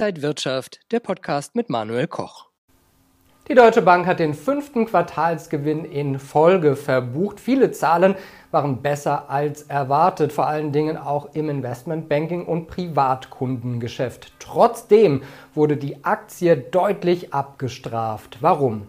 Inside Wirtschaft, der Podcast mit Manuel Koch. Die Deutsche Bank hat den fünften Quartalsgewinn in Folge verbucht. Viele Zahlen waren besser als erwartet, vor allen Dingen auch im Investmentbanking und Privatkundengeschäft. Trotzdem wurde die Aktie deutlich abgestraft. Warum?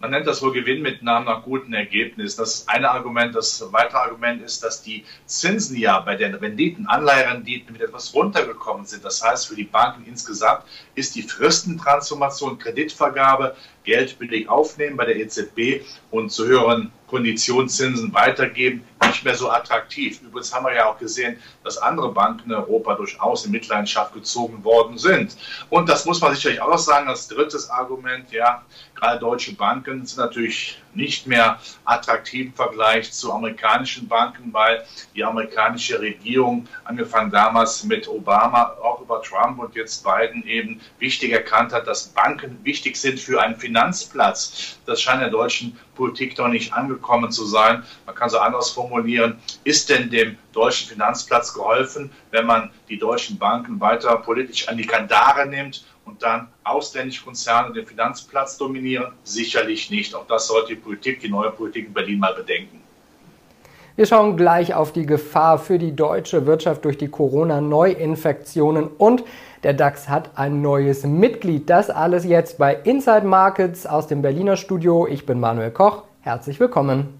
Man nennt das wohl Gewinnmitnahmen nach guten Ergebnissen. Das ist ein Argument. Das weitere Argument ist, dass die Zinsen ja bei den Renditen, Anleiherenditen mit etwas runtergekommen sind. Das heißt, für die Banken insgesamt ist die Fristentransformation, Kreditvergabe, Geld billig aufnehmen bei der EZB und zu höheren Konditionszinsen weitergeben, nicht mehr so attraktiv. Übrigens haben wir ja auch gesehen, dass andere Banken in Europa durchaus in Mitleidenschaft gezogen worden sind. Und das muss man sicherlich auch noch sagen als drittes Argument. Ja, gerade deutsche Banken sind natürlich nicht mehr attraktiv im Vergleich zu amerikanischen Banken, weil die amerikanische Regierung, angefangen damals mit Obama, auch über Trump und jetzt Biden eben wichtig erkannt hat, dass Banken wichtig sind für einen Finanzplatz. Das scheint in der deutschen Politik doch nicht angekommen zu sein. Man kann so anders formulieren, ist denn dem deutschen Finanzplatz geholfen, wenn man die deutschen Banken weiter politisch an die Kandare nimmt und dann ausländische Konzerne den Finanzplatz dominieren? Sicherlich nicht. Auch das sollte die Politik, die neue Politik in Berlin mal bedenken. Wir schauen gleich auf die Gefahr für die deutsche Wirtschaft durch die Corona-Neuinfektionen und der DAX hat ein neues Mitglied. Das alles jetzt bei Inside Markets aus dem Berliner Studio. Ich bin Manuel Koch. Herzlich willkommen.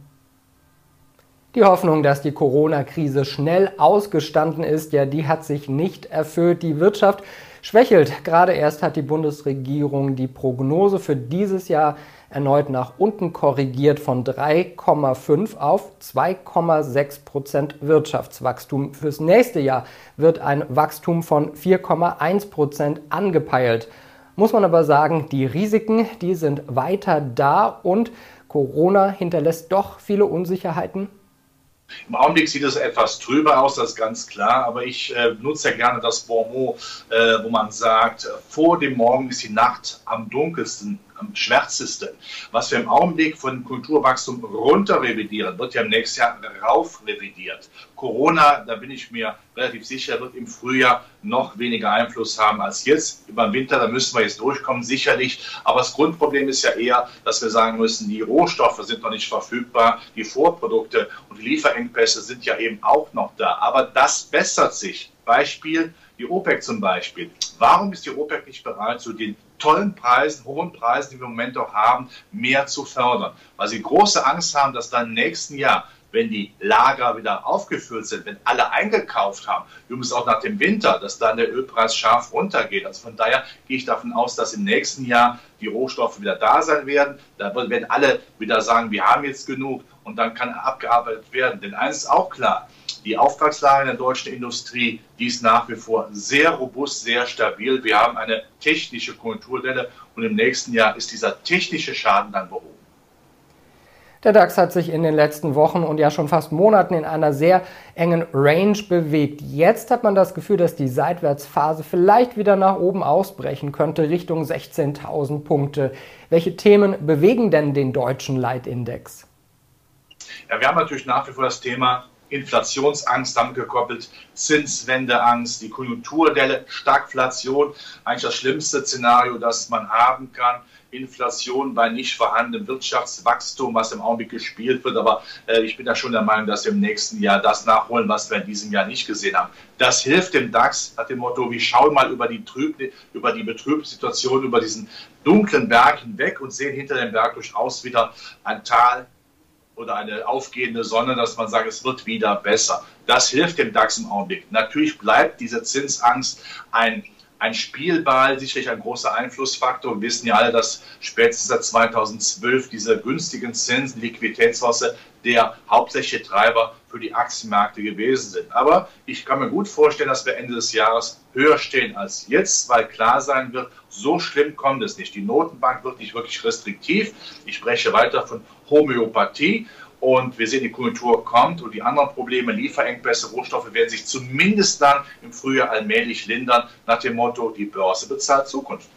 Die Hoffnung, dass die Corona-Krise schnell ausgestanden ist, ja, die hat sich nicht erfüllt. Die Wirtschaft schwächelt. Gerade erst hat die Bundesregierung die Prognose für dieses Jahr erneut nach unten korrigiert von 3,5 auf 2,6 Prozent Wirtschaftswachstum. Fürs nächste Jahr wird ein Wachstum von 4,1 Prozent angepeilt. Muss man aber sagen, die Risiken, die sind weiter da und Corona hinterlässt doch viele Unsicherheiten im Augenblick sieht es etwas trüber aus, das ist ganz klar, aber ich äh, nutze ja gerne das Bonmot, äh, wo man sagt, vor dem Morgen ist die Nacht am dunkelsten, am schwärzesten. Was wir im Augenblick von Kulturwachstum runter revidieren, wird ja im nächsten Jahr rauf revidiert. Corona, da bin ich mir relativ sicher, wird im Frühjahr noch weniger Einfluss haben als jetzt. Über den Winter, da müssen wir jetzt durchkommen, sicherlich. Aber das Grundproblem ist ja eher, dass wir sagen müssen, die Rohstoffe sind noch nicht verfügbar, die Vorprodukte und die Lieferengpässe sind ja eben auch noch da. Aber das bessert sich. Beispiel die OPEC zum Beispiel. Warum ist die OPEC nicht bereit, zu den tollen Preisen, hohen Preisen, die wir im Moment auch haben, mehr zu fördern? Weil sie große Angst haben, dass dann im nächsten Jahr wenn die Lager wieder aufgefüllt sind, wenn alle eingekauft haben, übrigens auch nach dem Winter, dass dann der Ölpreis scharf runtergeht. Also von daher gehe ich davon aus, dass im nächsten Jahr die Rohstoffe wieder da sein werden. Da werden alle wieder sagen, wir haben jetzt genug und dann kann abgearbeitet werden. Denn eines ist auch klar, die Auftragslage in der deutschen Industrie, die ist nach wie vor sehr robust, sehr stabil. Wir haben eine technische Konjunkturdelle und im nächsten Jahr ist dieser technische Schaden dann behoben. Der DAX hat sich in den letzten Wochen und ja schon fast Monaten in einer sehr engen Range bewegt. Jetzt hat man das Gefühl, dass die Seitwärtsphase vielleicht wieder nach oben ausbrechen könnte, Richtung 16.000 Punkte. Welche Themen bewegen denn den deutschen Leitindex? Ja, wir haben natürlich nach wie vor das Thema Inflationsangst damit gekoppelt, Zinswendeangst, die Konjunkturdelle, Stagflation, eigentlich das schlimmste Szenario, das man haben kann. Inflation bei nicht vorhandenem Wirtschaftswachstum, was im Augenblick gespielt wird. Aber äh, ich bin da schon der Meinung, dass wir im nächsten Jahr das nachholen, was wir in diesem Jahr nicht gesehen haben. Das hilft dem DAX nach dem Motto, wir schauen mal über die, Trüb, über die Betrübssituation, über diesen dunklen Berg hinweg und sehen hinter dem Berg durchaus wieder ein Tal oder eine aufgehende Sonne, dass man sagt, es wird wieder besser. Das hilft dem DAX im Augenblick. Natürlich bleibt diese Zinsangst ein ein Spielball, sicherlich ein großer Einflussfaktor. Wir wissen ja alle, dass spätestens seit 2012 diese günstigen Zinsen, Liquiditätswasser der hauptsächliche Treiber für die Aktienmärkte gewesen sind. Aber ich kann mir gut vorstellen, dass wir Ende des Jahres höher stehen als jetzt, weil klar sein wird, so schlimm kommt es nicht. Die Notenbank wird nicht wirklich restriktiv. Ich spreche weiter von Homöopathie und wir sehen, die Konjunktur kommt und die anderen Probleme, Lieferengpässe, Rohstoffe werden sich zumindest dann im Frühjahr allmählich lindern, nach dem Motto, die Börse bezahlt Zukunft.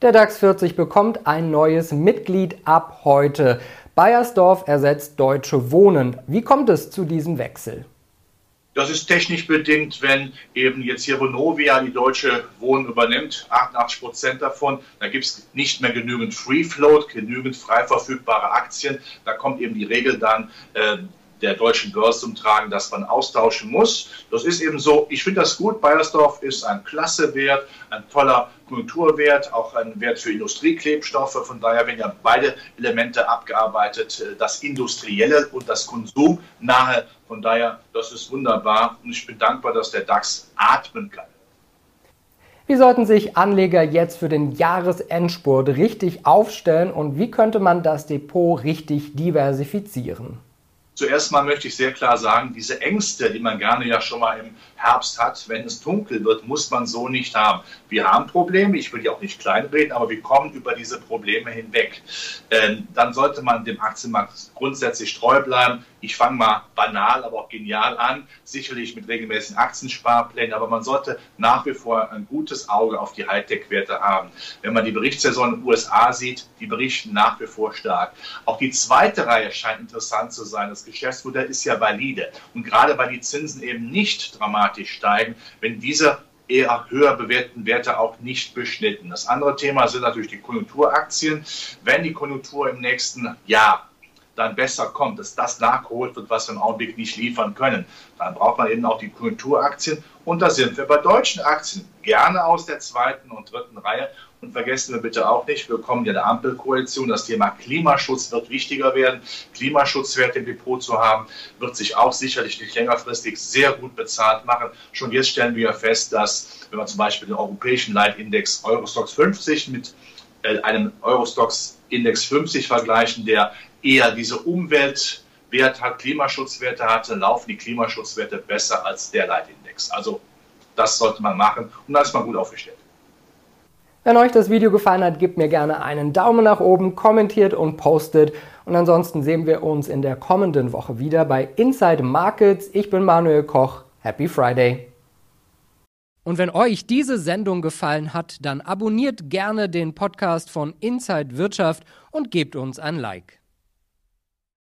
Der DAX 40 bekommt ein neues Mitglied ab heute. Bayersdorf ersetzt Deutsche Wohnen. Wie kommt es zu diesem Wechsel? Das ist technisch bedingt, wenn eben jetzt hier Vonovia die deutsche Wohnen übernimmt, 88 Prozent davon, da gibt es nicht mehr genügend Free Float, genügend frei verfügbare Aktien. Da kommt eben die Regel dann, äh, der deutschen Börse zum Tragen, dass man austauschen muss. Das ist eben so. Ich finde das gut. Bayersdorf ist ein klasse Wert, ein toller Kulturwert, auch ein Wert für Industrieklebstoffe. Von daher werden ja beide Elemente abgearbeitet, das Industrielle und das Konsumnahe. Von daher, das ist wunderbar und ich bin dankbar, dass der DAX atmen kann. Wie sollten sich Anleger jetzt für den Jahresendspurt richtig aufstellen und wie könnte man das Depot richtig diversifizieren? Zuerst mal möchte ich sehr klar sagen, diese Ängste, die man gerne ja schon mal im Herbst hat, wenn es dunkel wird, muss man so nicht haben. Wir haben Probleme, ich will die auch nicht kleinreden, aber wir kommen über diese Probleme hinweg. Ähm, dann sollte man dem Aktienmarkt grundsätzlich treu bleiben. Ich fange mal banal, aber auch genial an, sicherlich mit regelmäßigen Aktiensparplänen, aber man sollte nach wie vor ein gutes Auge auf die Hightech-Werte haben. Wenn man die Berichtssaison in den USA sieht, die berichten nach wie vor stark. Auch die zweite Reihe scheint interessant zu sein. Das Geschäftsmodell ist ja valide. Und gerade weil die Zinsen eben nicht dramatisch steigen, wenn diese eher höher bewerteten Werte auch nicht beschnitten. Das andere Thema sind natürlich die Konjunkturaktien. Wenn die Konjunktur im nächsten Jahr dann besser kommt, dass das nachgeholt wird, was wir im Augenblick nicht liefern können. Dann braucht man eben auch die Konjunkturaktien. Und da sind wir bei deutschen Aktien, gerne aus der zweiten und dritten Reihe. Und vergessen wir bitte auch nicht, wir kommen ja der Ampelkoalition, das Thema Klimaschutz wird wichtiger werden. Klimaschutzwerte im Depot zu haben, wird sich auch sicherlich nicht längerfristig sehr gut bezahlt machen. Schon jetzt stellen wir fest, dass, wenn man zum Beispiel den europäischen Leitindex Eurostox 50 mit äh, einem Eurostox Index 50 vergleichen, der eher diese Umweltwert hat, Klimaschutzwerte hatte, laufen die Klimaschutzwerte besser als der Leitindex. Also das sollte man machen und dann ist man gut aufgestellt. Wenn euch das Video gefallen hat, gebt mir gerne einen Daumen nach oben, kommentiert und postet. Und ansonsten sehen wir uns in der kommenden Woche wieder bei Inside Markets. Ich bin Manuel Koch. Happy Friday! Und wenn euch diese Sendung gefallen hat, dann abonniert gerne den Podcast von Inside Wirtschaft und gebt uns ein Like.